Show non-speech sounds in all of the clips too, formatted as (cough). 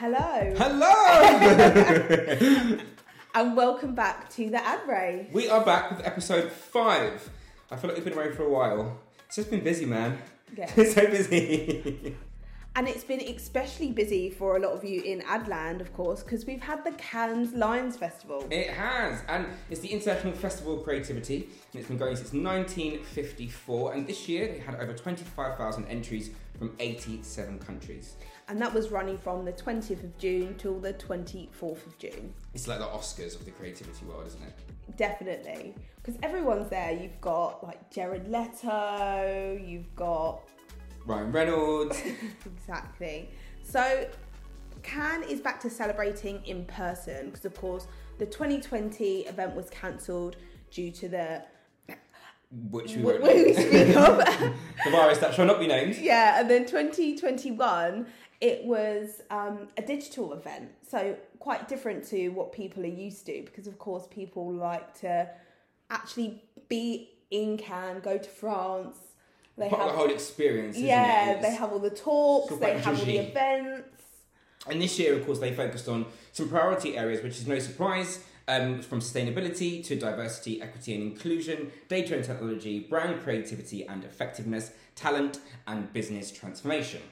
Hello. Hello! (laughs) and welcome back to the Ad Race. we are back with episode five. I feel like we've been away for a while. It's just been busy, man. Yeah. (laughs) It's so busy. And it's been especially busy for a lot of you in Adland, of course, because we've had the Cannes Lions Festival. it has, and it's the International Festival of Creativity, and it's been going since 1954. And this year, they had over 25,000 entries from 87 countries. And that was running from the 20th of June till the 24th of June. It's like the Oscars of the creativity world, isn't it? Definitely. Because everyone's there. You've got like Jared Leto, you've got Ryan Reynolds. (laughs) Exactly. So, Cannes is back to celebrating in person because, of course, the 2020 event was cancelled due to the which we won't we (laughs) speak of. the virus that shall not be named. yeah, and then 2021 it was um, a digital event, so quite different to what people are used to because, of course, people like to actually be in Cannes, go to France. They Part of the have, whole experience, yeah, they have all the talks, they have all the events. And this year, of course, they focused on some priority areas, which is no surprise, um, from sustainability to diversity, equity and inclusion, data and technology, brand creativity and effectiveness, talent and business transformation.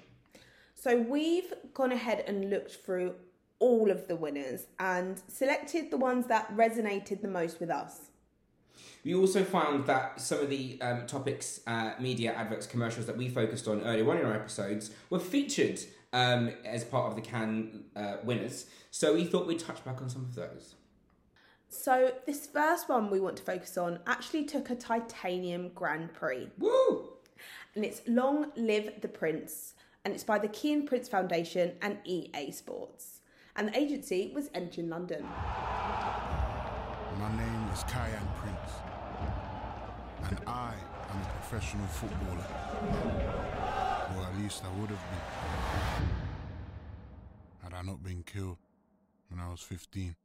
So we've gone ahead and looked through all of the winners and selected the ones that resonated the most with us. We also found that some of the um, topics, uh, media, adverts, commercials that we focused on earlier on in our episodes were featured um, as part of the Cannes uh, winners. So we thought we'd touch back on some of those. So this first one we want to focus on actually took a titanium Grand Prix Woo! and it's Long Live the Prince and it's by the Kiyan Prince Foundation and EA Sports. And the agency was Engine London. My name is Kiyan Prince, and I am a professional footballer. Or at least I would have been. Had I not been killed when I was 15.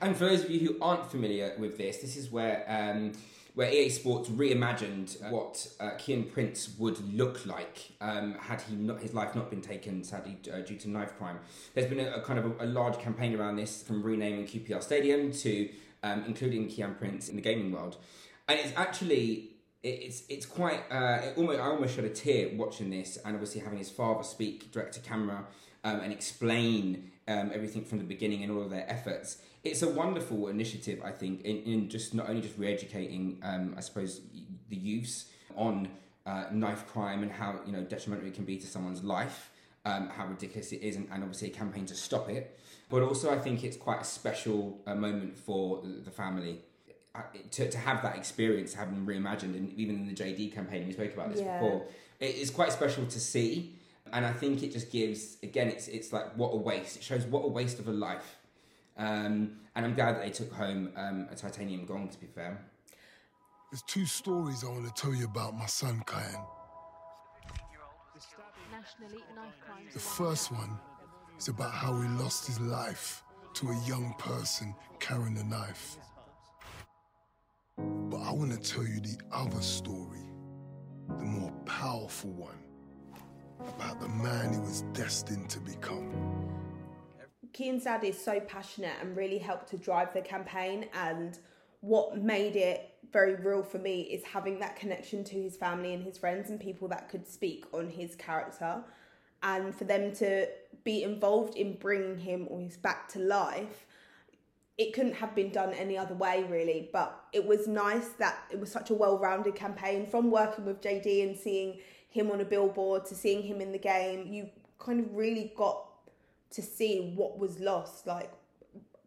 And for those of you who aren't familiar with this, this is where um, where EA Sports reimagined uh, what uh, Kiyan Prince would look like um, had he not his life not been taken sadly uh, due to knife crime. There's been a, a kind of a, a large campaign around this, from renaming QPR Stadium to um, including Kiyan Prince in the gaming world, and it's actually. It's it's quite uh, it almost I almost shed a tear watching this and obviously having his father speak direct to camera um, and explain um, everything from the beginning and all of their efforts. It's a wonderful initiative, I think, in, in just not only just re-educating, um, I suppose, the youths on uh, knife crime and how you know detrimental it can be to someone's life, um, how ridiculous it is, and, and obviously a campaign to stop it. But also, I think it's quite a special uh, moment for the, family. To, to have that experience, have them reimagined, and even in the JD campaign, we spoke about this Yeah. before. It is quite special to see, and I think it just gives again it's it's like what a waste it shows what a waste of a life um, and I'm glad that they took home um, a titanium gong to be fair There's two stories I want to tell you about my son, crimes The first one is about how he lost his life to a young person carrying a knife. But I want to tell you the other story, the more powerful one, about the man he was destined to become. Kiyan's dad is so passionate and really helped to drive the campaign. And what made it very real for me is having that connection to his family and his friends and people that could speak on his character. And for them to be involved in bringing him or his back to life, it couldn't have been done any other way, really. But it was nice that it was such a well rounded campaign from working with JD and seeing him on a billboard to seeing him in the game. You kind of really got to see what was lost, like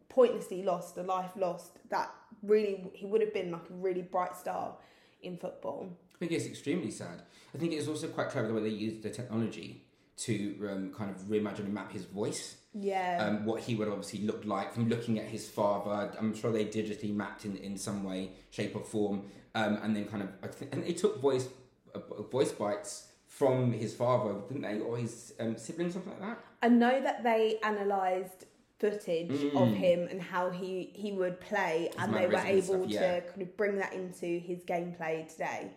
pointlessly lost, a life lost. That really, he would have been like a really bright star in football. I think it's extremely sad I think it's also quite clever the way they used the technology to um, kind of reimagine and map his voice Yeah. um, what he would obviously look like from looking at his father. I'm sure they digitally mapped in, in some way, shape, or form, um, and then kind of I think, and they took voice uh, voice bites from his father, didn't they, or his um, siblings, something like that. I know that they analysed footage Mm. of him and how he, he would play, and they were able stuff, yeah. to kind of bring that into his gameplay today.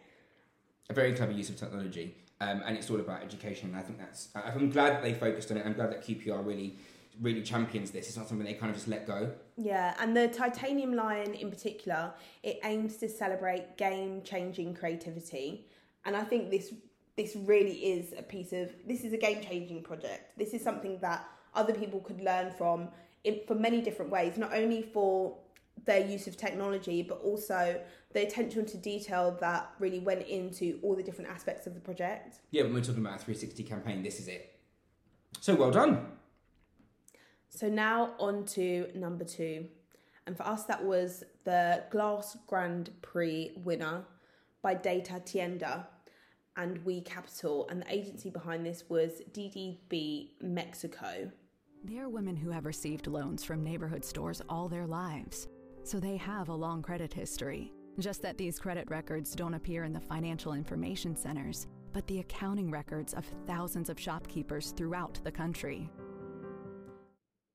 a very clever use of technology, um, and it's all about education. And I think that's. I'm glad that they focused on it. I'm glad that QPR really, really champions this. It's not something they kind of just let go. Yeah, and the titanium lion in particular, it aims to celebrate game-changing creativity, and I think this this really is a piece of this is a game-changing project. This is something that other people could learn from in for many different ways, not only for their use of technology, but also the attention to detail that really went into all the different aspects of the project. Yeah, when we're talking about a 360 campaign, this is it. So well done. So now on to number two. And for us, that was the Glass Grand Prix winner by Data Tienda and We Capital. And the agency behind this was DDB Mexico. They are women who have received loans from neighborhood stores all their lives, so they have a long credit history. Just that these credit records don't appear in the financial information centers, but the accounting records of thousands of shopkeepers throughout the country.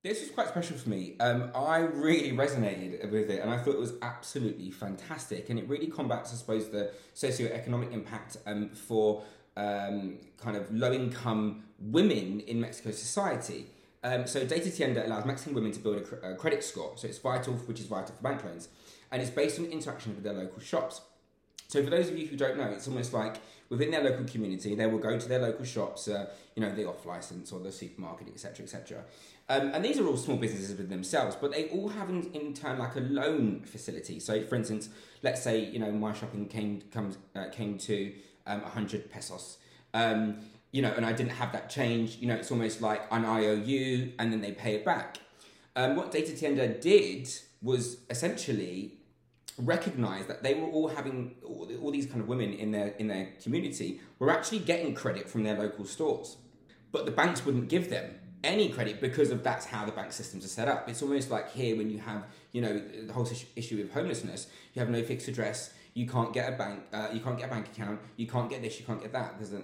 This was quite special for me. Um, I really resonated with it, and I thought it was absolutely fantastic. And it really combats, I suppose, the socio-economic impact um, for um, kind of low-income women in Mexico society. Um, so Data Tienda allows Mexican women to build a, cr- a, credit score. So it's vital, which is vital for bank loans, and it's based on interaction with their local shops. So for those of you who don't know, it's almost like within their local community, they will go to their local shops, uh, you know, the off license or the supermarket, etc., etc. Um, and these are all small businesses within themselves, but they all have in, in, turn like a loan facility. So, for instance, let's say you know my shopping came comes uh, came to um, 100 pesos. Um, you know, and I didn't have that change, you know, it's almost like an IOU and then they pay it back. Um, what Data Tienda did was essentially recognize that they were all having all, all these kind of women in their in their community were actually getting credit from their local stores, but the banks wouldn't give them any credit because of that's how the bank systems are set up. It's almost like here when you have you know the whole issue of homelessness, you have no fixed address, you can't get a bank, uh, you can't get a bank account, you can't get this, you can't get that. There's an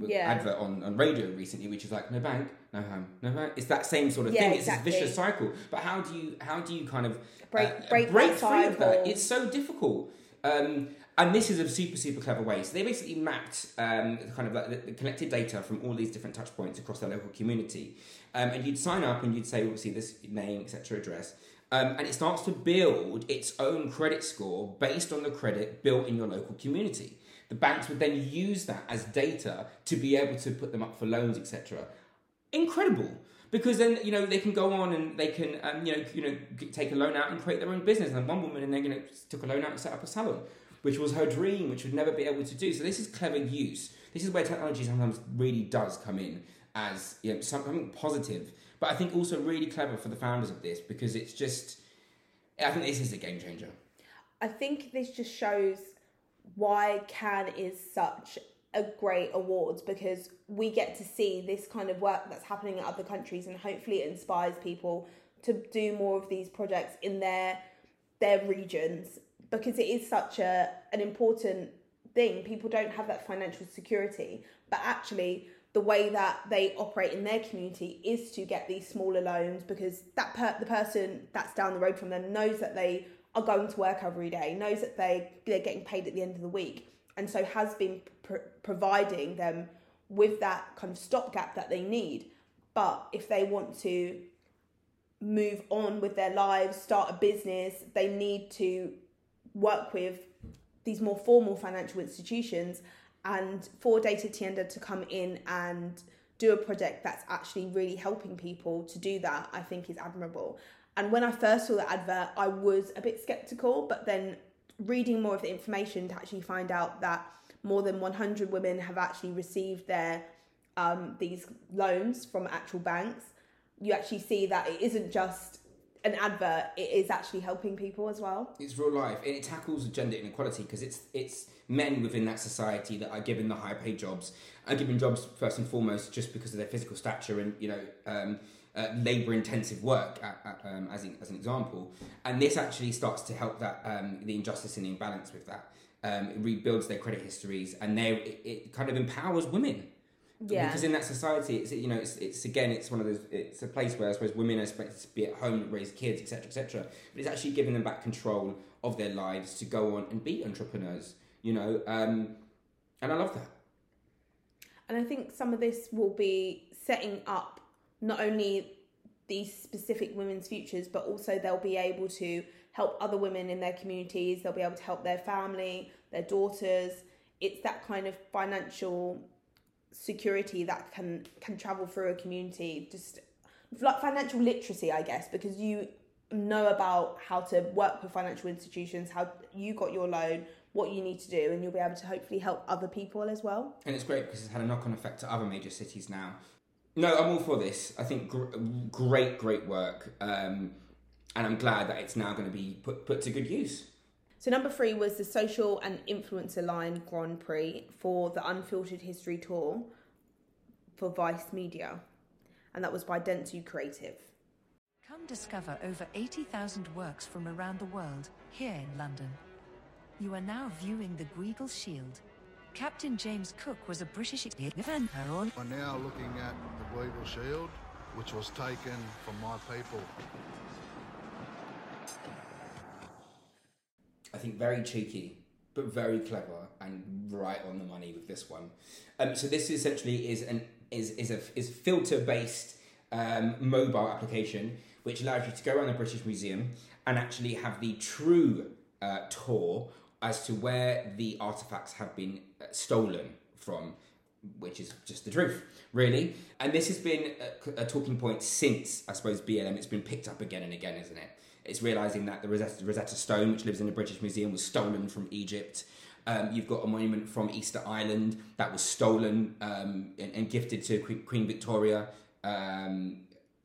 yeah. advert on, on radio recently which is like no bank, no home, no bank. It's that same sort of yeah, thing. Exactly. It's this vicious cycle. But how do you how do you kind of break uh, break, break free of that? It's so difficult. Um, and this is a super super clever way. So they basically mapped um, kind of like the, collected data from all these different touch points across their local community, um, and you'd sign up and you'd say obviously this name etc address, um, and it starts to build its own credit score based on the credit built in your local community. The banks would then use that as data to be able to put them up for loans, etc. Incredible, because then you know they can go on and they can um, you know you know take a loan out and create their own business. And one woman, and they're going to took a loan out and set up a salon, which was her dream, which would never be able to do. So this is clever use. This is where technology sometimes really does come in as you know, something positive but I think also really clever for the founders of this because it's just, I think this is a game changer. I think this just shows why Cannes is such a great awards because we get to see this kind of work that's happening in other countries and hopefully it inspires people to do more of these projects in their their regions because it is such a an important thing people don't have that financial security but actually the way that they operate in their community is to get these smaller loans because that per- the person that's down the road from them knows that they are going to work every day, knows that they they're getting paid at the end of the week, and so has been pr- providing them with that kind of stopgap that they need. But if they want to move on with their lives, start a business, they need to work with these more formal financial institutions and for Data Tienda to come in and do a project that's actually really helping people to do that, I think is admirable. And when I first saw the advert, I was a bit skeptical, but then reading more of the information to actually find out that more than 100 women have actually received their um, these loans from actual banks, you actually see that it isn't just an advert; it is actually helping people as well. It's real life, and it tackles gender inequality because it's it's men within that society that are given the high paid jobs are given jobs first and foremost just because of their physical stature and you know um, uh, labor intensive work at, at, um, as, in, as an example. And this actually starts to help that um, the injustice and the imbalance with that. Um, it rebuilds their credit histories and they it, it kind of empowers women yeah. Because in that society, it's you know, it's, it's again, it's one of those. It's a place where I suppose women are expected to be at home, raise kids, etc., etc. But it's actually giving them back control of their lives to go on and be entrepreneurs you know, um, And I love that. And I think some of this will be setting up not only these specific women's futures, but also they'll be able to help other women in their communities. They'll be able to help their family, their daughters. It's that kind of financial security that can can travel through a community. Just like financial literacy, I guess, because you know about how to work with financial institutions, how you got your loan, what you need to do, and you'll be able to hopefully help other people as well. And it's great because it's had a knock on effect to other major cities now. No, I'm all for this. I think gr- great, great work. Um, and I'm glad that it's now going to be put, put to good use. So number three was the Social and Influencer Lion Grand Prix for the Unfiltered History Tour for Vice Media. And that was by Dentsu Creative. Come discover over 80,000 works from around the world here in London. You are now viewing the Gweagal Shield. Captain James Cook was a British event. We're now looking at the Gweagal Shield, which was taken from my people. I think very cheeky, but very clever and right on the money with this one. Um, so this essentially is an is is a is filter based um, mobile application which allows you to go around the British Museum and actually have the true uh, tour as to where the artifacts have been uh, stolen from, which is just the truth, really. And this has been a, a, talking point since, I suppose, BLM. It's been picked up again and again, isn't it? It's realizing that the Rosetta, Rosetta Stone, which lives in the British Museum, was stolen from Egypt. Um, you've got a monument from Easter Island that was stolen um, and, and, gifted to Queen, Victoria um,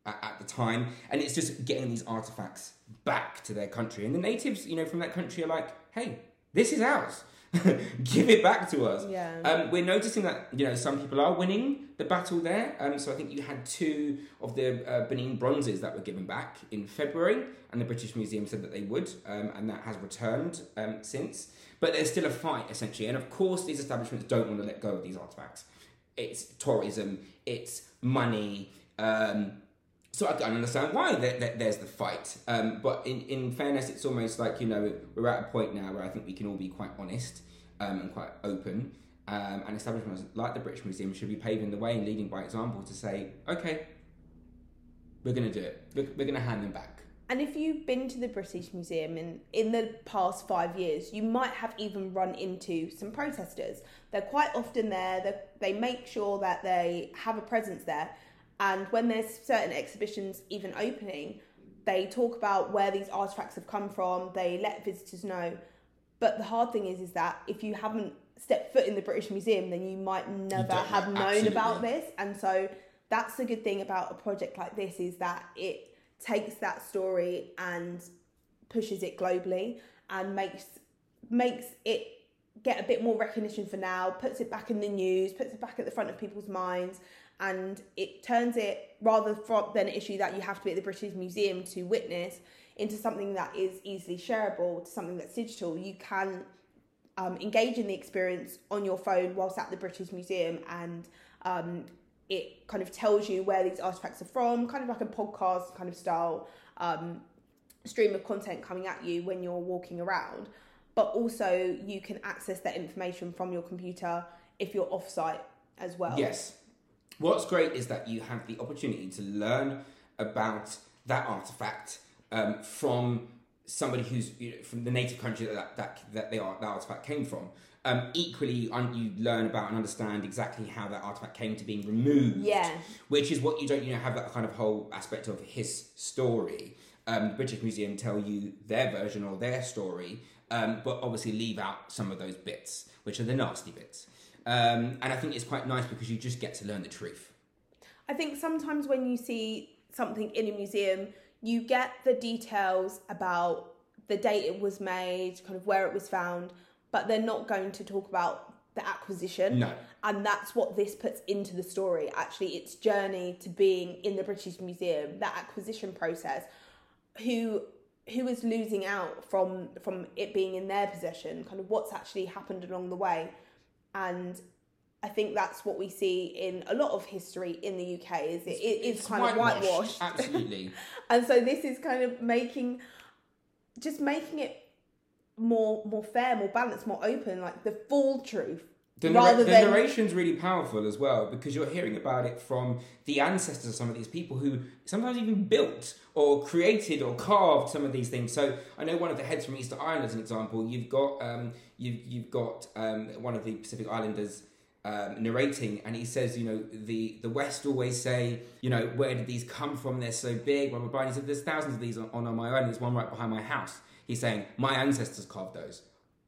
at, at, the time. And it's just getting these artifacts back to their country. And the natives, you know, from that country are like, hey, this is ours. (laughs) Give it back to us. Yeah. Um, we're noticing that you know some people are winning the battle there. Um, so I think you had two of the uh, Benin bronzes that were given back in February, and the British Museum said that they would, um, and that has returned um, since. But there's still a fight essentially, and of course these establishments don't want to let go of these artifacts. It's tourism, it's money. Um, so I can understand why there's the fight. Um, but in, in fairness, it's almost like, you know, we're at a point now where I think we can all be quite honest um, and quite open. Um, and establishments like the British Museum should be paving the way and leading by example to say, okay, we're going to do it. We're, we're going to hand them back. And if you've been to the British Museum in, in the past five years, you might have even run into some protesters. They're quite often there, they make sure that they have a presence there and when there's certain exhibitions even opening, they talk about where these artifacts have come from, they let visitors know. But the hard thing is is that if you haven't stepped foot in the British Museum, then you might never you have known about this. And so that's the good thing about a project like this is that it takes that story and pushes it globally and makes makes it get a bit more recognition for now, puts it back in the news, puts it back at the front of people's minds, and it turns it rather from than an issue that you have to be at the British Museum to witness into something that is easily shareable, to something that's digital. You can um, engage in the experience on your phone whilst at the British Museum, and um, it kind of tells you where these artifacts are from, kind of like a podcast kind of style um, stream of content coming at you when you're walking around. But also, you can access that information from your computer if you're off site as well. Yes. What's great is that you have the opportunity to learn about that artifact um, from somebody who's you know, from the native country that that that, they are, that artifact came from. Um, equally, you learn about and understand exactly how that artifact came to being removed. Yeah, which is what you don't you know have that kind of whole aspect of his story. Um, the British Museum tell you their version or their story, um, but obviously leave out some of those bits, which are the nasty bits. Um, and I think it's quite nice because you just get to learn the truth. I think sometimes when you see something in a museum, you get the details about the date it was made, kind of where it was found, but they're not going to talk about the acquisition. No. And that's what this puts into the story. Actually, its journey to being in the British Museum, that acquisition process, who who is losing out from from it being in their possession, kind of what's actually happened along the way and I think that's what we see in a lot of history in the UK is it, it is kind of whitewashed. (laughs) Absolutely. and so this is kind of making just making it more more fair, more balanced, more open, like the full truth The, rather narra- the than narration's really powerful as well because you're hearing about it from the ancestors of some of these people who sometimes even built or created or carved some of these things. So I know one of the heads from Easter Island, as an example. You've got um, you've you've got um, one of the Pacific Islanders um, narrating, and he says, you know, the the West always say, you know, where did these come from? They're so big, blah blah blah. And he said, there's thousands of these on, on my island. There's one right behind my house. He's saying my ancestors carved those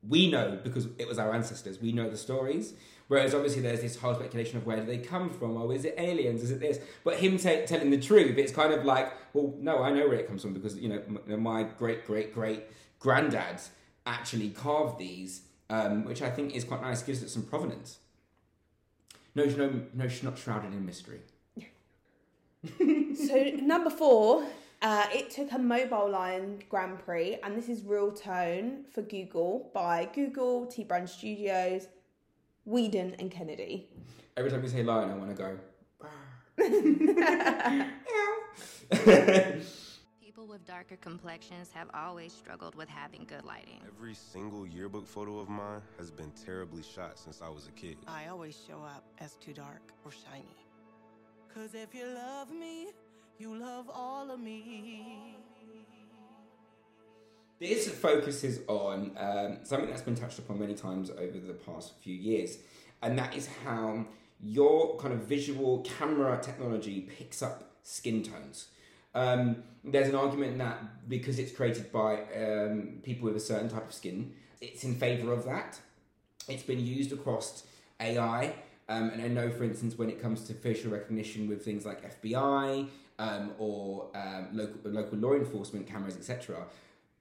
we know because it was our ancestors. We know the stories. Whereas obviously there's this whole speculation of where do they come from? Oh, is it aliens? Is it this? But him t- telling the truth, it's kind of like, well, no, I know where it comes from because you know m- my great great great granddads actually carved these, um, which I think is quite nice. Gives it some provenance. No, no, no, not shrouded in mystery. (laughs) So number four, uh, it took a mobile lion Grand Prix, and this is Real Tone for Google by Google, T Brand Studios, Wieden, and Kennedy. Every time you say lion, I want to go. (laughs) People with darker complexions have always struggled with having good lighting. Every single yearbook photo of mine has been terribly shot since I was a kid. I always show up as too dark or shiny. Cause if you love me, you love all of me. This focuses on um, something that's been touched upon many times over the past few years, and that is how your kind of visual camera technology picks up skin tones. Um, there's an argument that because it's created by um, people with a certain type of skin, it's in favor of that. It's been used across AI, um, and I know, for instance, when it comes to facial recognition with things like FBI um, or um, local, local law enforcement cameras, etc.,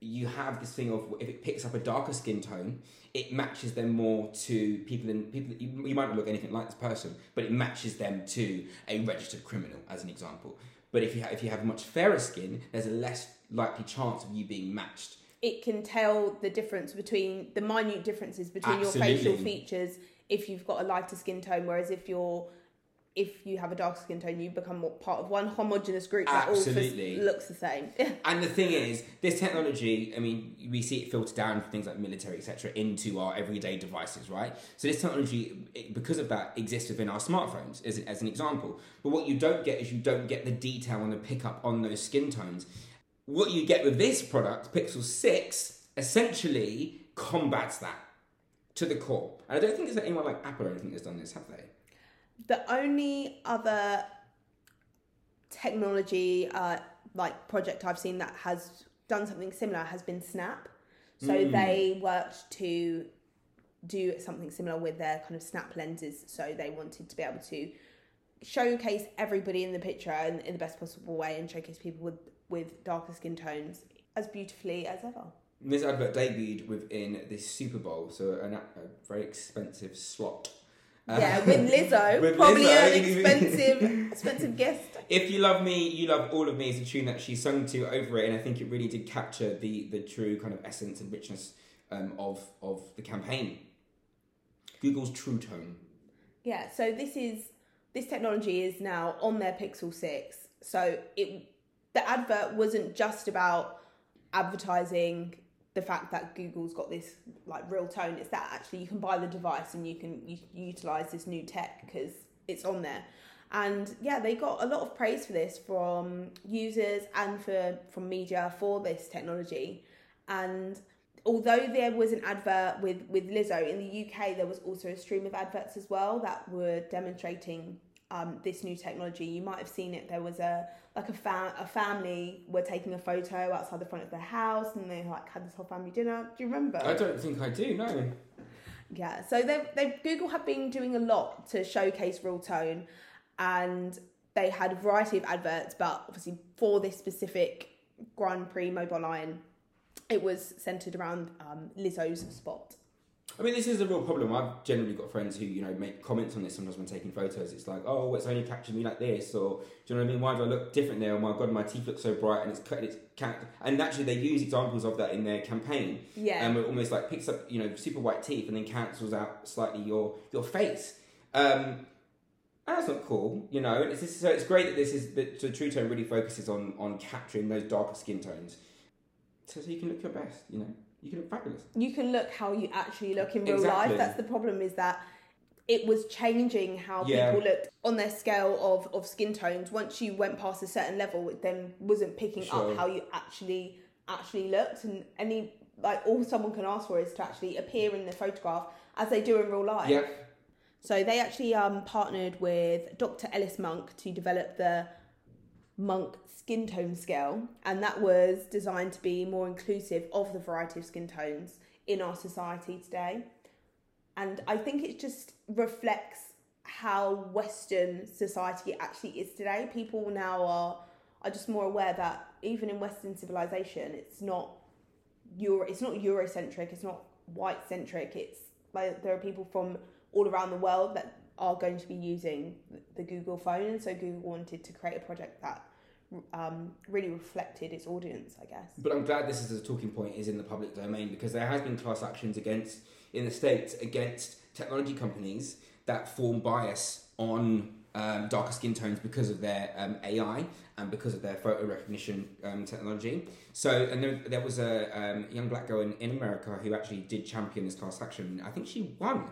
you have this thing of if it picks up a darker skin tone, it matches them more to people in people. You, you might not look anything like this person, but it matches them to a registered criminal, as an example. But if you ha- if you have much fairer skin, there's a less likely chance of you being matched. It can tell the difference between the minute differences between your facial features if you've got a lighter skin tone, whereas if you're if you have a darker skin tone, you become more part of one homogenous group that Absolutely. all looks the same. (laughs) And the thing is, this technology, I mean, we see it filter down things like military, etc., into our everyday devices, right? So this technology, it- because of that, exists within our smartphones, as, as an example. But what you don't get is you don't get the detail and the pickup on those skin tones. What you get with this product, Pixel 6, essentially combats that to the core. And I don't think there's anyone like Apple or anything that's done this, have they? The only other technology uh, like project I've seen that has done something similar has been Snap. So Mm. they worked to do something similar with their kind of snap lenses. So they wanted to be able to showcase everybody in the picture in, in the best possible way and showcase people with, with darker skin tones as beautifully as ever. This advert debuted within this Super Bowl, so an, a very expensive slot. Yeah, with (laughs) Lizzo, With probably Lizzo. an (laughs) expensive expensive guest. If you love me, you love all of me is a tune that she sung to over it, and I think it really did capture the the true kind of essence and richness um, of of the campaign. Google's True Tone. Yeah, so this is this technology is now on their Pixel 6. So it the advert wasn't just about advertising the fact that Google's got this like real tone. It's that actually you can buy the device and you can utilize this new tech because it's on there. And yeah, they got a lot of praise for this from users and for from media for this technology. And although there was an advert with with Lizzo in the UK, there was also a stream of adverts as well that were demonstrating um, this new technology. You might have seen it. There was a like a fa- a family were taking a photo outside the front of their house, and they like had this whole family dinner. Do you remember? I don't think I do. No. Yeah, so they they Google have been doing a lot to showcase real tone, and they had a variety of adverts, but obviously for this specific Grand Prix mobile lion, it was centered around um, Lizzo's spot. I mean, this is a real problem. I've generally got friends who, you know, make comments on this sometimes when taking photos. It's like, oh, it's only captured me like this, or do you know what I mean? Why do I look different there? Oh my god, my teeth look so bright, and it's cut. It's ca- and actually they use examples of that in their campaign. Yeah. and it almost like picks up, you know, super white teeth and then cancels out slightly your your face. Um, and that's not cool, you know. It's just, so it's great that this is that the True Tone really focuses on on capturing those darker skin tones, so, so you can look your best. You know, you can look fabulous. you can look how you actually look in real Exactly. life. That's the problem is that it was changing how Yeah. people looked on their scale of, of skin tones. Once you went past a certain level, it then wasn't picking Sure. up how you actually actually looked. And any like all someone can ask for is to actually appear in the photograph as they do in real life. Yeah. So they actually um, partnered with Dr. Ellis Monk to develop the Monk skin tone scale, and that was designed to be more inclusive of the variety of skin tones in our society today. And I think it just reflects how Western society actually is today. People now are are just more aware that even in Western civilization, it's not Euro, it's not Eurocentric, it's not white centric. It's like there are people from all around the world that are going to be using the Google phone, and so Google wanted to create a project that um, really reflected its audience, I guess. But I'm glad this is a talking point is in the public domain because there has been class actions against in the states against technology companies that form bias on um, darker skin tones because of their um, AI and because of their photo recognition um, technology. So, and there, there was a um, young black girl in, in America who actually did champion this class action. I think she won.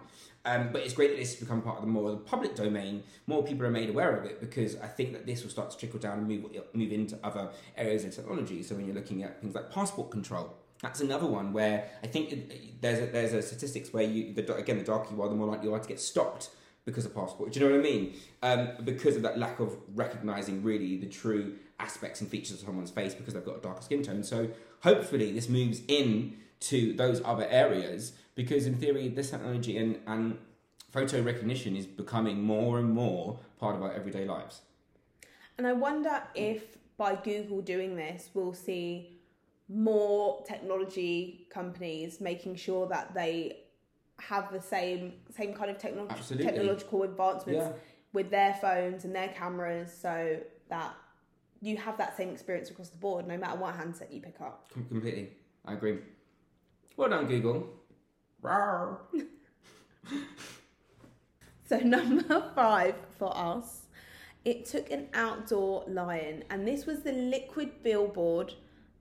Um, but it's great that this has become part of the more the public domain. More people are made aware of it because I think that this will start to trickle down and move move into other areas of technology. So when you're looking at things like passport control, that's another one where I think there's a, there's a statistics where you the, again the darker you are, the more likely you are to get stopped because of passport. Do you know what I mean? Um, because of that lack of recognizing really the true aspects and features of someone's face because they've got a darker skin tone. So hopefully this moves in to those other areas because in theory this technology and, and photo recognition is becoming more and more part of our everyday lives. And I wonder if by Google doing this, we'll see more technology companies making sure that they have the same same kind of technology Absolutely. technological advancements Yeah. with their phones and their cameras, so that you have that same experience across the board, no matter what handset you pick up. Com- completely. I agree. Well done, Google. (laughs) So number five for us, it took an outdoor lion, and this was the liquid billboard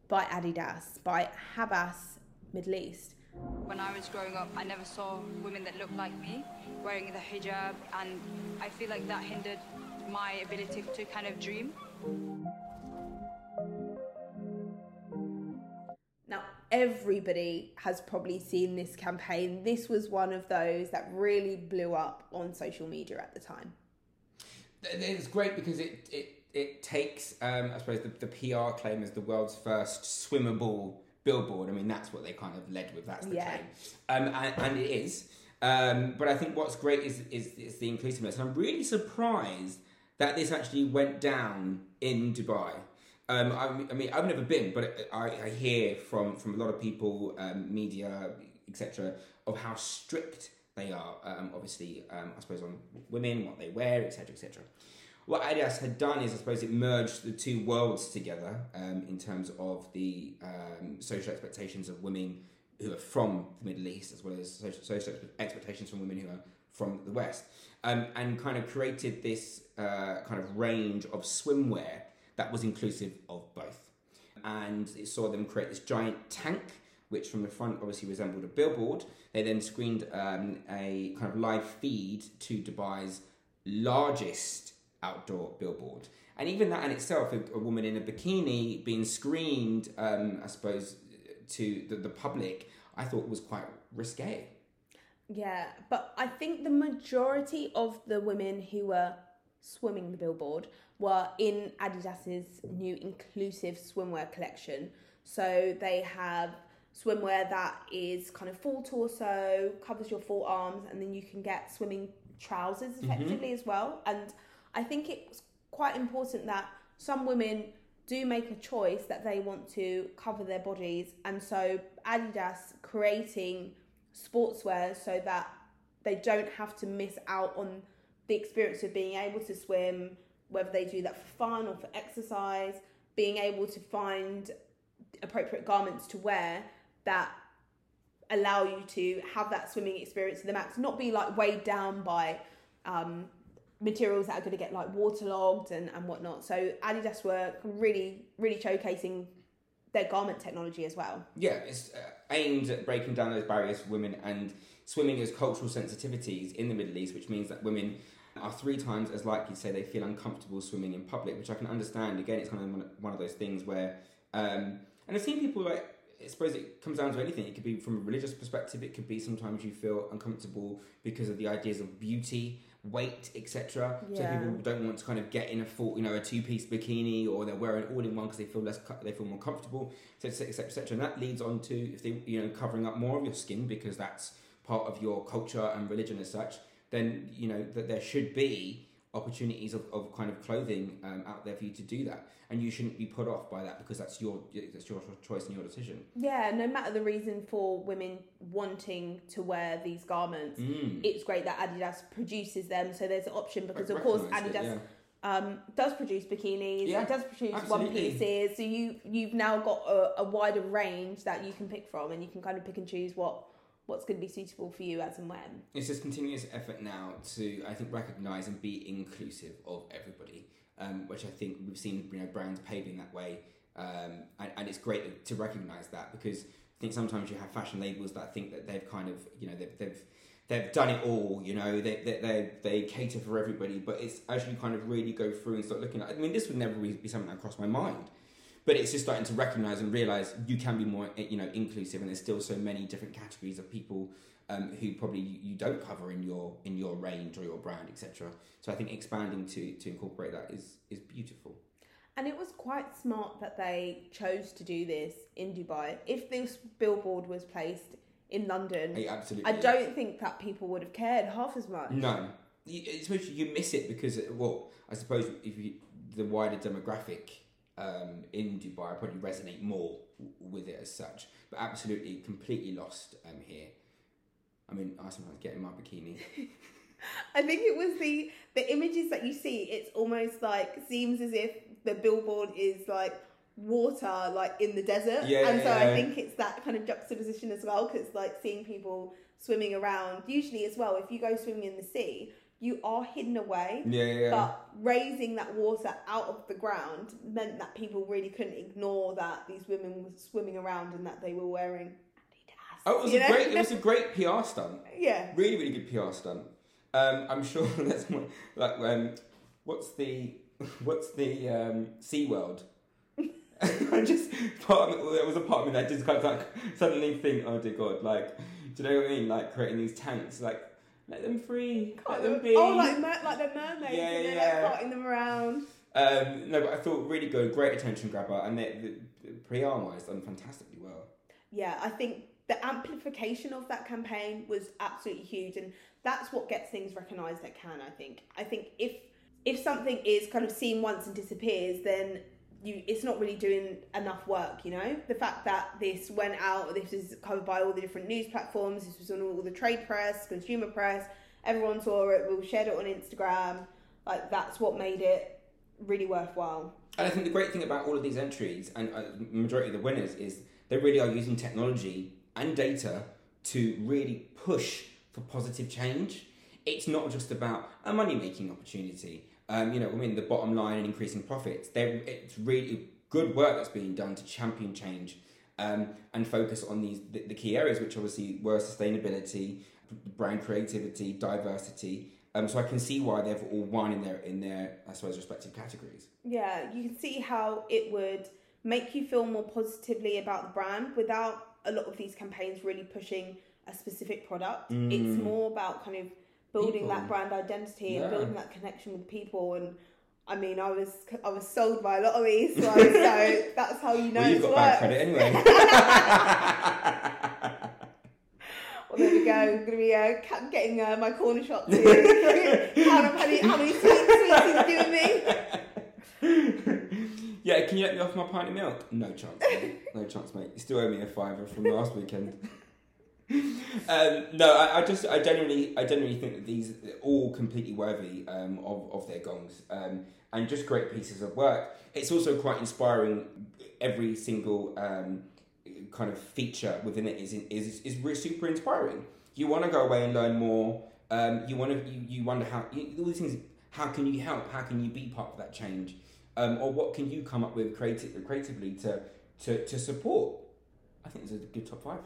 by Adidas by Havas Middle East. When I was growing up, I never saw women that looked like me wearing the hijab, and I feel like that hindered my ability to kind of dream. Now, everybody has probably seen this campaign. This was one of those that really blew up on social media at the time. It's great because it it, it takes, um, I suppose, the, the PR claim as the world's first swimmable billboard. I mean, that's what they kind of led with. That's the Yeah. claim, um, and, and it is. Um, but I think what's great is, is is the inclusiveness. And I'm really surprised that this actually went down in Dubai. Um, I, mean- I mean, I've never been, but I, I hear from from a lot of people, um, media, etc., of how strict they are. Um, obviously, um, I suppose on women, what they wear, etc., etc. What Adidas had done is, I suppose, it merged the two worlds together um, in terms of the um, social expectations of women who are from the Middle East, as well as social, social expectations from women who are from the West, um, and kind of created this uh, kind of range of swimwear that was inclusive of both. And it saw them create this giant tank, which from the front obviously resembled a billboard. They then screened um, a kind of live feed to Dubai's largest outdoor billboard. And even that in itself, a, a woman in a bikini being screened, um, I suppose, to the, the public, I thought was quite risque. Yeah, but I think the majority of the women who were swimming the billboard were in Adidas's new inclusive swimwear collection. So they have swimwear that is kind of full torso, covers your forearms, and then you can get swimming trousers effectively as well. And I think it's quite important that some women do make a choice that they want to cover their bodies, and so Adidas creating sportswear so that they don't have to miss out on the experience of being able to swim, whether they do that for fun or for exercise, being able to find appropriate garments to wear that allow you to have that swimming experience to the max, not be like weighed down by um, materials that are going to get like waterlogged and, and whatnot. So Adidas were really, really showcasing their garment technology as well. Yeah, it's uh, aimed at breaking down those barriers for women and swimming as cultural sensitivities in the Middle East, which means that women are three times as likely to say they feel uncomfortable swimming in public, which I can understand. Again, it's kind of one- one of those things where, um, and I've seen people like, I suppose it comes down to anything. It could be from a religious perspective. It could be sometimes you feel uncomfortable because of the ideas of beauty, weight, etc. So people don't want to kind of get in a full, you know, a two-piece bikini, or they're wearing all in one because they feel less, they feel more comfortable, etc., etc., etc. And that leads on to if they, you know, covering up more of your skin because that's part of your culture and religion as such. Then you know that there should be opportunities of, of kind of clothing um, out there for you to do that, and you shouldn't be put off by that because that's your that's your choice and your decision. Yeah, no matter the reason for women wanting to wear these garments, Mm. it's great that Adidas produces them. So there's an option because, I of course, recognise it, Adidas um, does produce bikinis. Yeah, it does produce one pieces. So you you've now got a, a wider range that you can pick from, and you can kind of pick and choose what what's going to be suitable for you as and when. It's this continuous effort now to, I think, recognise and be inclusive of everybody, um, which I think we've seen, you know, brands paving that way, um, and, and it's great to recognise that because I think sometimes you have fashion labels that think that they've kind of, you know, they've they've, they've done it all, you know, they they they, they cater for everybody, but it's you kind of really go through and start looking at. I mean, this would never be be something that crossed my mind. But it's just starting to recognise and realise you can be more, you know, inclusive, and there's still so many different categories of people um, who probably you don't cover in your in your range or your brand, etc. So I think expanding to to incorporate that is is beautiful. And it was quite smart that they chose to do this in Dubai. If this billboard was placed in London, absolutely. I don't think that people would have cared half as much. No, you, especially you miss it because well, I suppose if you, the wider demographic um, in Dubai I probably resonate more w- with it as such, but absolutely completely lost um, here. I mean, I sometimes get in my bikini. (laughs) I think it was the the images that you see. It's almost like seems as if the billboard is like water, like in the desert. Yeah, and so yeah, I think it's that kind of juxtaposition as well, because like seeing people swimming around. Usually, as well, if you go swimming in the sea, you are hidden away. Yeah, yeah. But raising that water out of the ground meant that people really couldn't ignore that these women were swimming around and that they were wearing Adidas. Oh, it was a know? great. It was a great PR stunt. Yeah. Really, really good PR stunt. Um, I'm sure (laughs) that's one, like um, what's the (laughs) what's the um, Sea World. (laughs) I just part of me, there was a part of me that just kind of like suddenly think, oh dear God, like do you know what I mean? Like creating these tanks, like let them free, let them be. Oh, like mer- like they're mermaids Yeah, and they're yeah. like carting them around. Um, no, but I thought really good, great attention grabber, and they, the, the PR wise done fantastically well. Yeah, I think the amplification of that campaign was absolutely huge, and that's what gets things recognised at Cannes. I think. I think if if something is kind of seen once and disappears, then you it's not really doing enough work. You know, the fact that this went out, this was covered by all the different news platforms, this was on all the trade press, consumer press. Everyone saw it. We shared it on Instagram. Like that's what made it really worthwhile. And I think the great thing about all of these entries and uh, majority of the winners is they really are using technology and data to really push for positive change. It's not just about a money making opportunity. Um, you know, I mean, the bottom line and increasing profits. It's really good work that's being done to champion change um, and focus on these the, the key areas, which obviously were sustainability, brand creativity, diversity. Um, so I can see why they've all won in their in their I suppose respective categories. Yeah, you can see how it would make you feel more positively about the brand without a lot of these campaigns really pushing a specific product. Mm. It's more about kind of building People. that brand identity Yeah. and building that connection with people. And I mean, I was I was sold by a lot of these, ones, so (laughs) that's how you know well, you've it's got bad credit anyway. (laughs) (laughs) Well, there we go. I'm gonna be uh, getting uh, my corner shop too. how, many, how many sweets, sweets he's giving me? yeah, can you let me off my pint of milk? No chance, mate. No chance, mate. You still owe me a fiver from last weekend. Um, no, I, I just, I genuinely, I genuinely think that these are all completely worthy um, of of their gongs um, and just great pieces of work. It's also quite inspiring. Every single um, kind of feature within it is is is super inspiring. You want to go away and learn more. Um, you want to, you, you wonder how you, all these things. How can you help? How can you be part of that change? Um, or what can you come up with creative, creatively to, to to support? I think it's a good top five.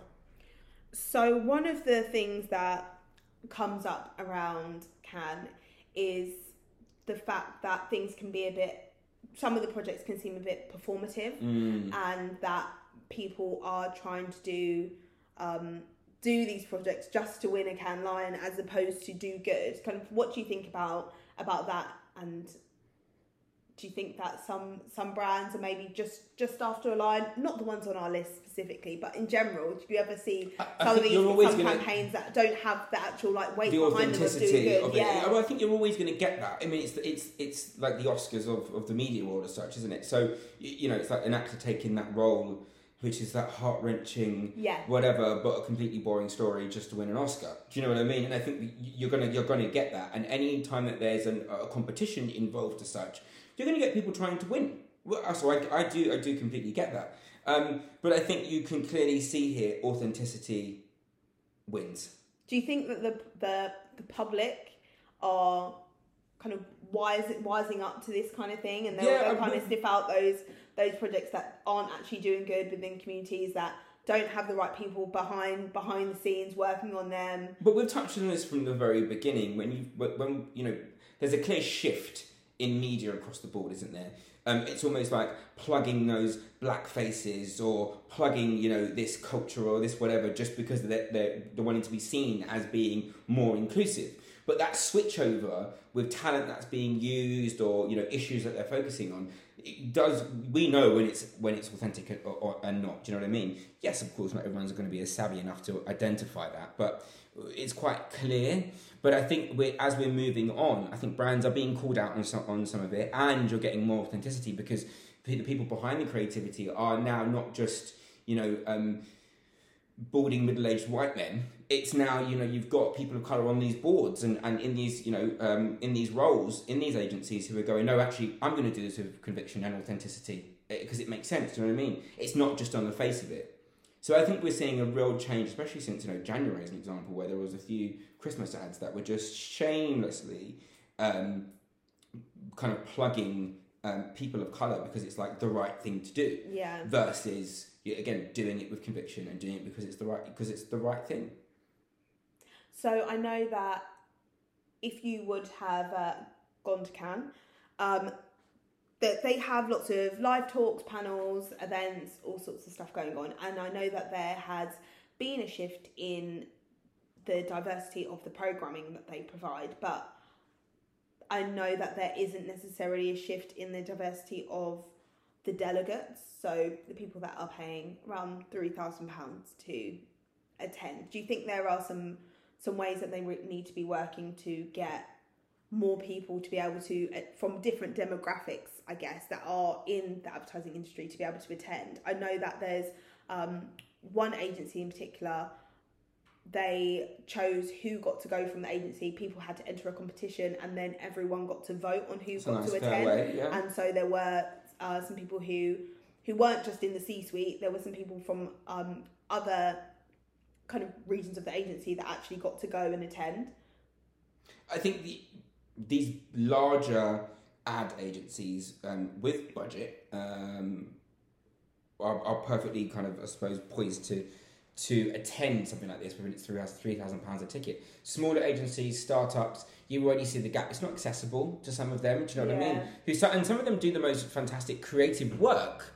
So one of the things that comes up around Cannes is the fact that things can be a bit some of the projects can seem a bit performative Mm. and that people are trying to do um, do these projects just to win a Cannes Lion as opposed to do good. Kind of what do you think about about that and do you think that some some brands are maybe just just after a Lion, not the ones on our list specifically, but in general, do you ever see I some of these some campaigns that don't have the actual like weight the behind them doing authenticity good? of yeah. Well, I think you're always going to get that. I mean, it's it's it's like the Oscars of, of the media world as such, isn't it? So you know, it's like an actor taking that role, which is that heart wrenching, Yeah. whatever, but a completely boring story just to win an Oscar. Do you know what I mean? And I think you're gonna you're gonna get that. And any time that there's an, a competition involved as such, you're gonna get people trying to win. So I, I do I do completely get that. Um, but I think you can clearly see here authenticity wins. Do you think that the the the public are kind of wise, wising up to this kind of thing, and they'll, Yeah, they'll kind of sniff out those those projects that aren't actually doing good within communities that don't have the right people behind behind the scenes working on them. But we've touched on this from the very beginning. When you when you know, there's a clear shift in media across the board, isn't there? Um, it's almost like plugging those black faces or plugging you know this culture or this whatever just because they're, they're, they're wanting to be seen as being more inclusive. But that switch over with talent that's being used or you know issues that they're focusing on, it does we know when it's when it's authentic or, or, not. Do you know what I mean? Yes, of course, not everyone's going to be as savvy enough to identify that, but it's quite clear. But I think we're, as we're moving on, I think brands are being called out on some, on some of it, and you're getting more authenticity because the people behind the creativity are now not just you know um, balding middle-aged white men. It's now you know you've got people of color on these boards and, and in these you know um, in these roles in these agencies who are going no actually I'm going to do this with conviction and authenticity because it makes sense. Do you know what I mean? It's not just on the face of it. So I think we're seeing a real change, especially since you know January is an example, where there was a few Christmas ads that were just shamelessly um, kind of plugging um, people of color because it's like the right thing to do. Yeah. Versus again doing it with conviction and doing it because it's the right because it's the right thing. So I know that if you would have uh, gone to Cannes, um, that they have lots of live talks, panels, events, all sorts of stuff going on, and I know that there has been a shift in the diversity of the programming that they provide, but I know that there isn't necessarily a shift in the diversity of the delegates, so the people that are paying around three thousand pounds to attend. Do you think there are some some ways that they need to be working to get more people to be able to uh, from different demographics, I guess, that are in the advertising industry to be able to attend? I know that there's um, one agency in particular. They chose who got to go from the agency. People had to enter a competition, and then everyone got to vote on who a got nice to attend. way, yeah. And so there were uh, some people who who weren't just in the C-suite. There were some people from um, other kind of regions of the agency that actually got to go and attend. I think the, these larger ad agencies um, with budget um, are, are perfectly kind of, I suppose, poised to to attend something like this when it's three thousand pounds a ticket. Smaller agencies, startups, you already see the gap. It's not accessible to some of them. Do you know what I mean? Who so- and some of them do the most fantastic creative work,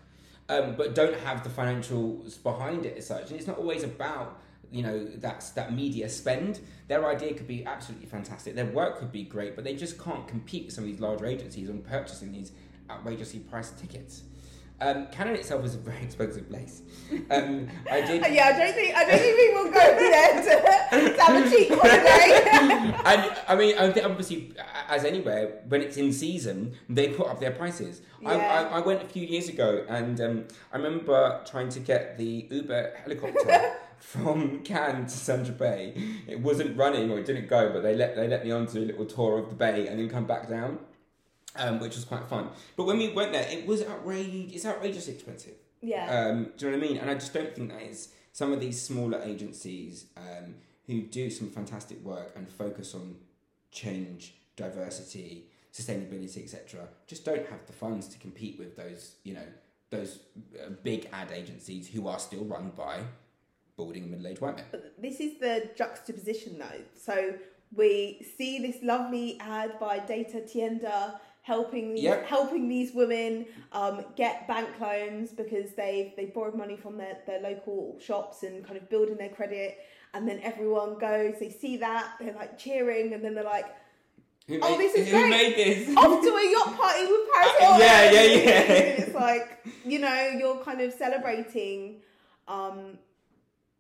um, but don't have the financials behind it as such. And it's not always about you know that's that media spend. Their idea could be absolutely fantastic. Their work could be great, but they just can't compete with some of these larger agencies on purchasing these outrageously priced tickets. Um, Cannes itself is a very (laughs) expensive place. Um, I did. (laughs) Yeah, I don't think I don't think will go there to, to (laughs) have a cheap holiday. and I mean, I think obviously, as anywhere, when it's in season, they put up their prices. I, I, I went a few years ago, and um, I remember trying to get the Uber helicopter from (laughs) Cannes to Saint Tropez. It wasn't running, or it didn't go, but they let they let me onto a little tour of the bay and then come back down, um, which was quite fun. But when we went there, it was outrageous. It's outrageously expensive. Yeah. Um, do you know what I mean? And I just don't think that is some of these smaller agencies um, who do some fantastic work and focus on change, diversity, sustainability, etc. Just don't have the funds to compete with those, you know, those uh, big ad agencies who are still run by balding middle-aged white men. This is the juxtaposition though. So we see this lovely ad by Data Tienda helping these Yep. helping these women um, get bank loans because they've they borrowed money from their, their local shops and kind of building their credit and then everyone goes they see that they're like cheering and then they're like Who oh made- this is who great made this? (laughs) off to a yacht party with Paris (laughs) Uh, Hilton yeah, yeah, (laughs) yeah. It's like you know you're kind of celebrating um,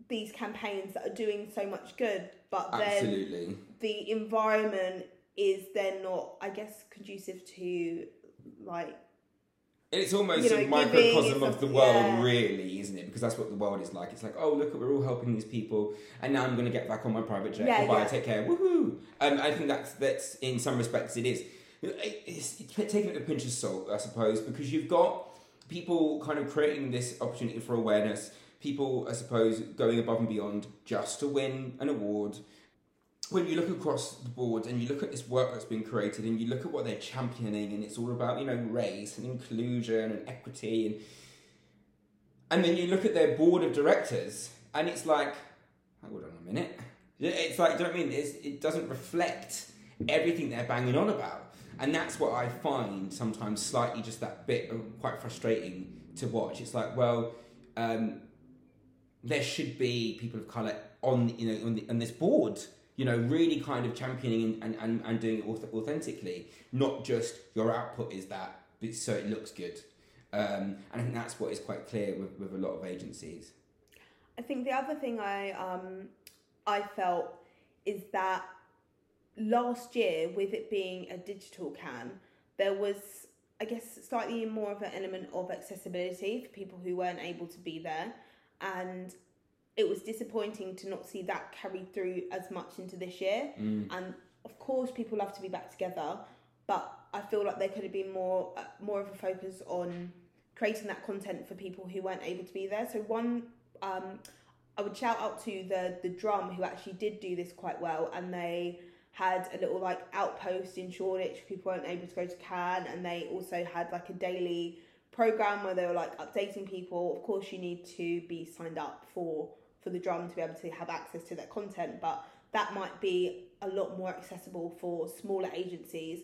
these campaigns that are doing so much good but then the environment is then not, I guess, conducive to like It's almost You know, a microcosm of the world, yeah. really, isn't it? Because that's what the world is like. It's like, oh, look, we're all helping these people, and now I'm going to get back on my private jet. Yeah, Goodbye, yeah. take care, woohoo! Um, I think that's that's in some respects it is. It's, it's taking it a pinch of salt, I suppose, because you've got people kind of creating this opportunity for awareness. People, I suppose, going above and beyond just to win an award. When you look across the board and you look at this work that's been created and you look at what they're championing and it's all about you know race and inclusion and equity and and then you look at their board of directors and it's like hold on a minute. It's like do you know what I mean? It's, it doesn't reflect everything they're banging on about. And that's what I find sometimes slightly just that bit quite frustrating to watch. It's like well um, there should be people of color on you know on, the, on this board you know really kind of championing and, and, and doing it authentically. Not just your output is that but so it looks good. Um, and I think that's what is quite clear with, with a lot of agencies. I think the other thing I um I felt is that last year with it being a digital Cannes, there was I guess slightly more of an element of accessibility for people who weren't able to be there and it was disappointing to not see that carried through as much into this year. Mm. And of course people love to be back together, but I feel like there could have been more uh, more of a focus on creating that content for people who weren't able to be there. So one um, I would shout out to the the drum who actually did do this quite well, and they had a little like outpost in Shoreditch. People weren't able to go to Cannes, and they also had like a daily program where they were like updating people. Of course, you need to be signed up for for the drum to be able to have access to that content, but that might be a lot more accessible for smaller agencies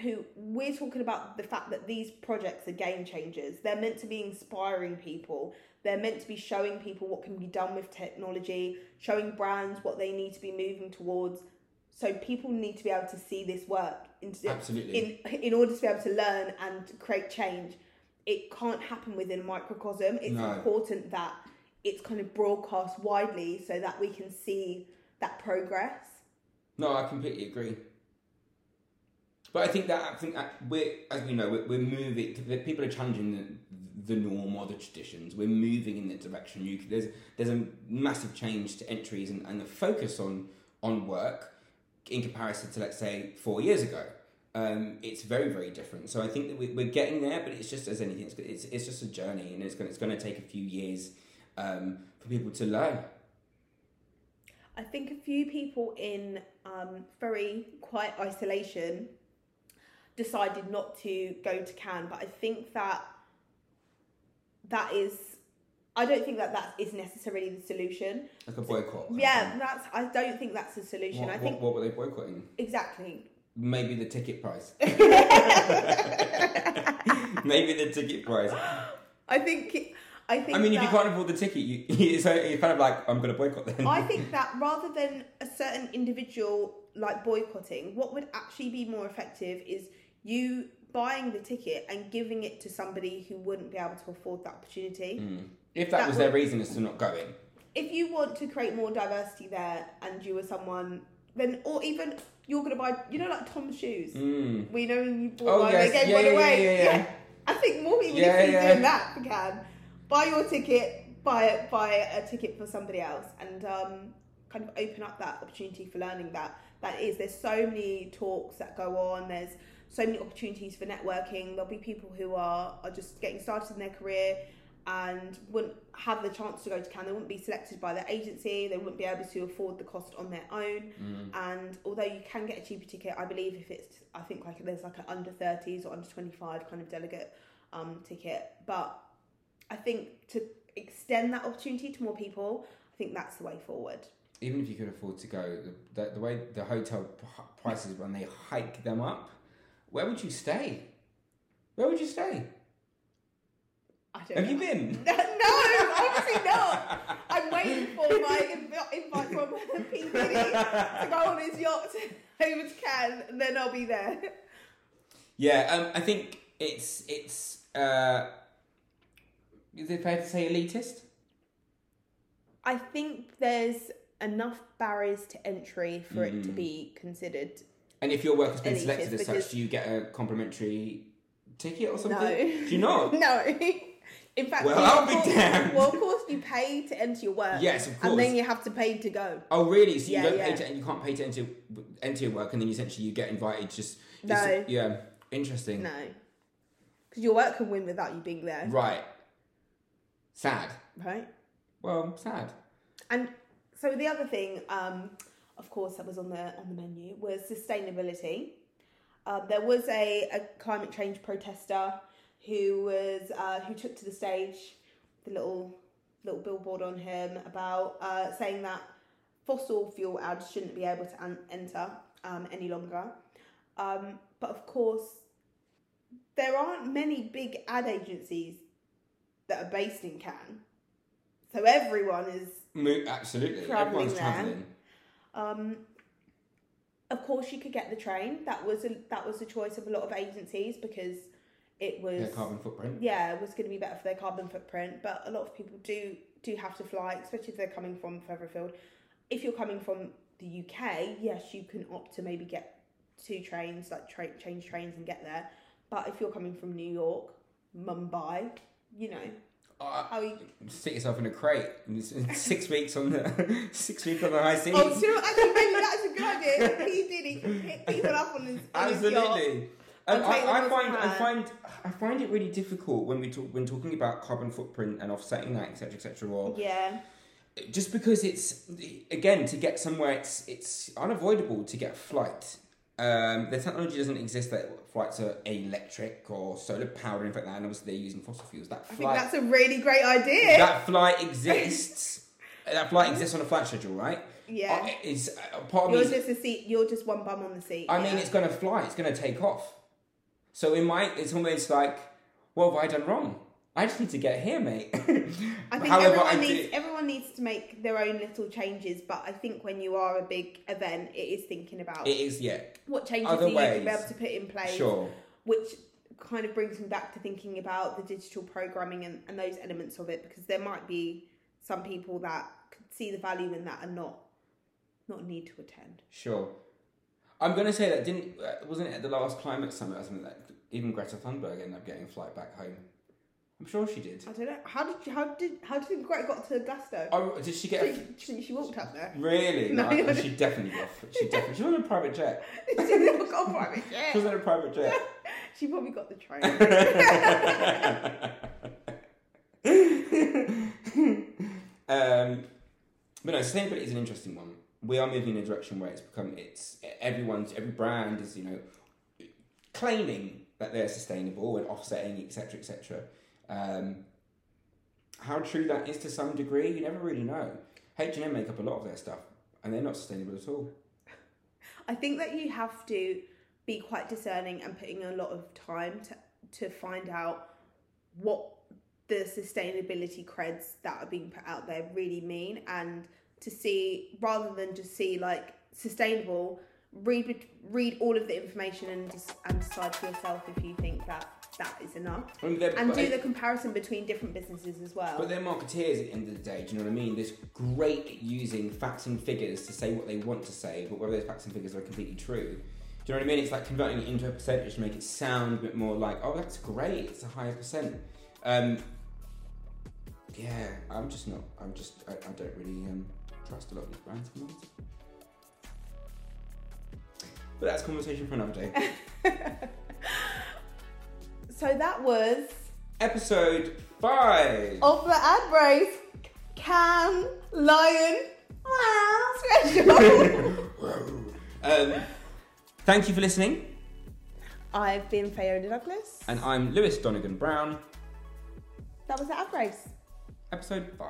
who we're talking about the fact that these projects are game changers. They're meant to be inspiring people. They're meant to be showing people what can be done with technology, showing brands what they need to be moving towards. So people need to be able to see this work in, Absolutely. in in order to be able to learn and create change. It can't happen within a microcosm. It's No. important that it's kind of broadcast widely so that we can see that progress. No, I completely agree. But I think that I think that we're, as we know, we're, we're moving. People are challenging the, the norm or the traditions. We're moving in that direction. You, there's there's a massive change to entries and, and the focus on on work in comparison to let's say four years ago. Um, it's very very different. So I think that we, we're getting there, but it's just as anything, it's it's, it's just a journey, and it's going it's going to take a few years um, for people to learn. I think a few people in um, very quiet isolation decided not to go to Cannes, but I think that that is. I don't think that that is necessarily the solution. Like a boycott. Yeah, that's. I don't think that's the solution. What, I think what, what were they boycotting? exactly. Maybe the ticket price. (laughs) (laughs) Maybe the ticket price. I think. I think. I mean, if you can't afford the ticket, you (laughs) it's, it's kind of like I'm going to boycott then. I think that rather than a certain individual like boycotting, what would actually be more effective is you buying the ticket and giving it to somebody who wouldn't be able to afford that opportunity. Mm. If that, that was would- their reason as to not going, If you want to create more diversity there and you were someone then or even you're gonna buy you know like Tom's shoes. Mm. We know you bought Oh, one, yes. gave Yeah, one yeah, away. yeah, yeah, yeah. I think more people Yeah, need to be doing that if can. Buy your ticket, buy it buy a ticket for somebody else and um, kind of open up that opportunity for learning that that is there's so many talks that go on there's so many opportunities for networking there'll be people who are, are just getting started in their career and wouldn't have the chance to go to Cannes they wouldn't be selected by their agency they wouldn't be able to afford the cost on their own Mm. and although you can get a cheaper ticket I believe if it's I think like there's like an under 30s or under 25 kind of delegate um, ticket but I think to extend that opportunity to more people, I think that's the way forward. Even if you could afford to go, the, the, the way the hotel prices when they hike them up, where would you stay? Where would you stay? I don't Have know. you been? (laughs) no, obviously not. I'm waiting for my inv- invite from (laughs) P Diddy to go on his yacht (laughs) over to Cannes, and then I'll be there. Yeah, um, I think it's it's. Uh, is it fair to say elitist? I think there's enough barriers to entry for it to Mm. be considered. And if your work has been selected as such, do you get a complimentary ticket or something? No. Do you not? no. In fact, Well, I'll of be course- damned. Well, of course, you pay to enter your work. Yes, of course. And then you have to pay to go. Oh, really? So you Yeah, don't yeah. pay to, and you can't pay to enter enter your work, and then essentially you get invited. Just No. yeah, interesting. No. Because your work can win without you being there. Right. Sad. Right. Well, sad. And so the other thing, um, of course, that was on the on the menu was sustainability. Uh, there was a, a climate change protester who was uh, who took to the stage the little little billboard on him about uh, saying that fossil fuel ads shouldn't be able to an- enter um, any longer. Um, but of course, there aren't many big ad agencies that are based in Cannes, so everyone is absolutely. Travelling Everyone's there. traveling. um, of course, you could get the train. That was a, that was the choice of a lot of agencies because it was Their carbon footprint. Yeah, it was going to be better for their carbon footprint. But a lot of people do do have to fly, especially if they're coming from further afield. If you're coming from the UK, yes, you can opt to maybe get two trains, like tra- change trains and get there. But if you're coming from New York, Mumbai, you know, Uh, how you stick yourself in a crate. and (laughs) Six weeks on the (laughs) six weeks on the high seas. Oh, so actually, maybe that's a good idea. He did. He can pick people up on his, on his yacht. Absolutely. Um, I'll I, I find I find I find it really difficult when we talk when talking about carbon footprint and offsetting that etc etc or Yeah. just because it's again to get somewhere it's it's unavoidable to get flight. Um, the technology doesn't exist that flights are electric or solar powered like that, and obviously they're using fossil fuels. That I think that's a really great idea. that flight exists. (laughs) that flight exists on a flight schedule, right? yeah. Uh, It's uh, part of. You're is- just a seat. You're just one bum on the seat. I mean, it's going to fly. It's going to take off. So in my, it's almost like, what have I done wrong? I just need to get here, mate. (laughs) I think However, everyone I needs everyone needs to make their own little changes. But I think when you are a big event, it is thinking about It is, yeah. what changes Other you going to be able to put in place. Sure. Which kind of brings me back to thinking about the digital programming and, and those elements of it because there might be some people that could see the value in that and not not need to attend. Sure. I'm going to say that didn't uh, wasn't it at the last climate summit or something that even Greta Thunberg ended up getting a flight back home. I'm sure she did. I don't know how did you, how did how did you think Greta got to Glasgow? Oh, did she get? A, she, she walked up there. really? No. No, she definitely got. She definitely. She was on a private jet. (laughs) she never got a private (laughs) jet. She was on a private jet. (laughs) She probably got the train. um, but no, sustainability is an interesting one. We are moving in a direction where it's become it's everyone's every brand is you know claiming that they're sustainable and offsetting etc etc. Um, how true that is to some degree, you never really know. H and M make up a lot of their stuff, and they're not sustainable at all. I think that you have to be quite discerning and putting a lot of time to to find out what the sustainability creds that are being put out there really mean and to see rather than just see like sustainable read read all of the information and just and decide for yourself if you think that that is enough I mean, and do the comparison between different businesses as well But they're marketeers at the end of the day. Do you know what I mean? They're great at using facts and figures to say what they want to say, but whether those facts and figures are completely true. Do you know what I mean? It's like converting it into a percentage to make it sound a bit more like, oh, that's great. It's a higher percent. Um, yeah, I'm just not. I'm just. I, I don't really um, trust a lot of these brands. But that's conversation for another day. (laughs) so that was Episode five. of the Ad Race Cannes Lion special (laughs) Um, thank you for listening. I've been Fayola Douglas. And I'm Luis Donegan Brown, That was the Ad Race. episode 5.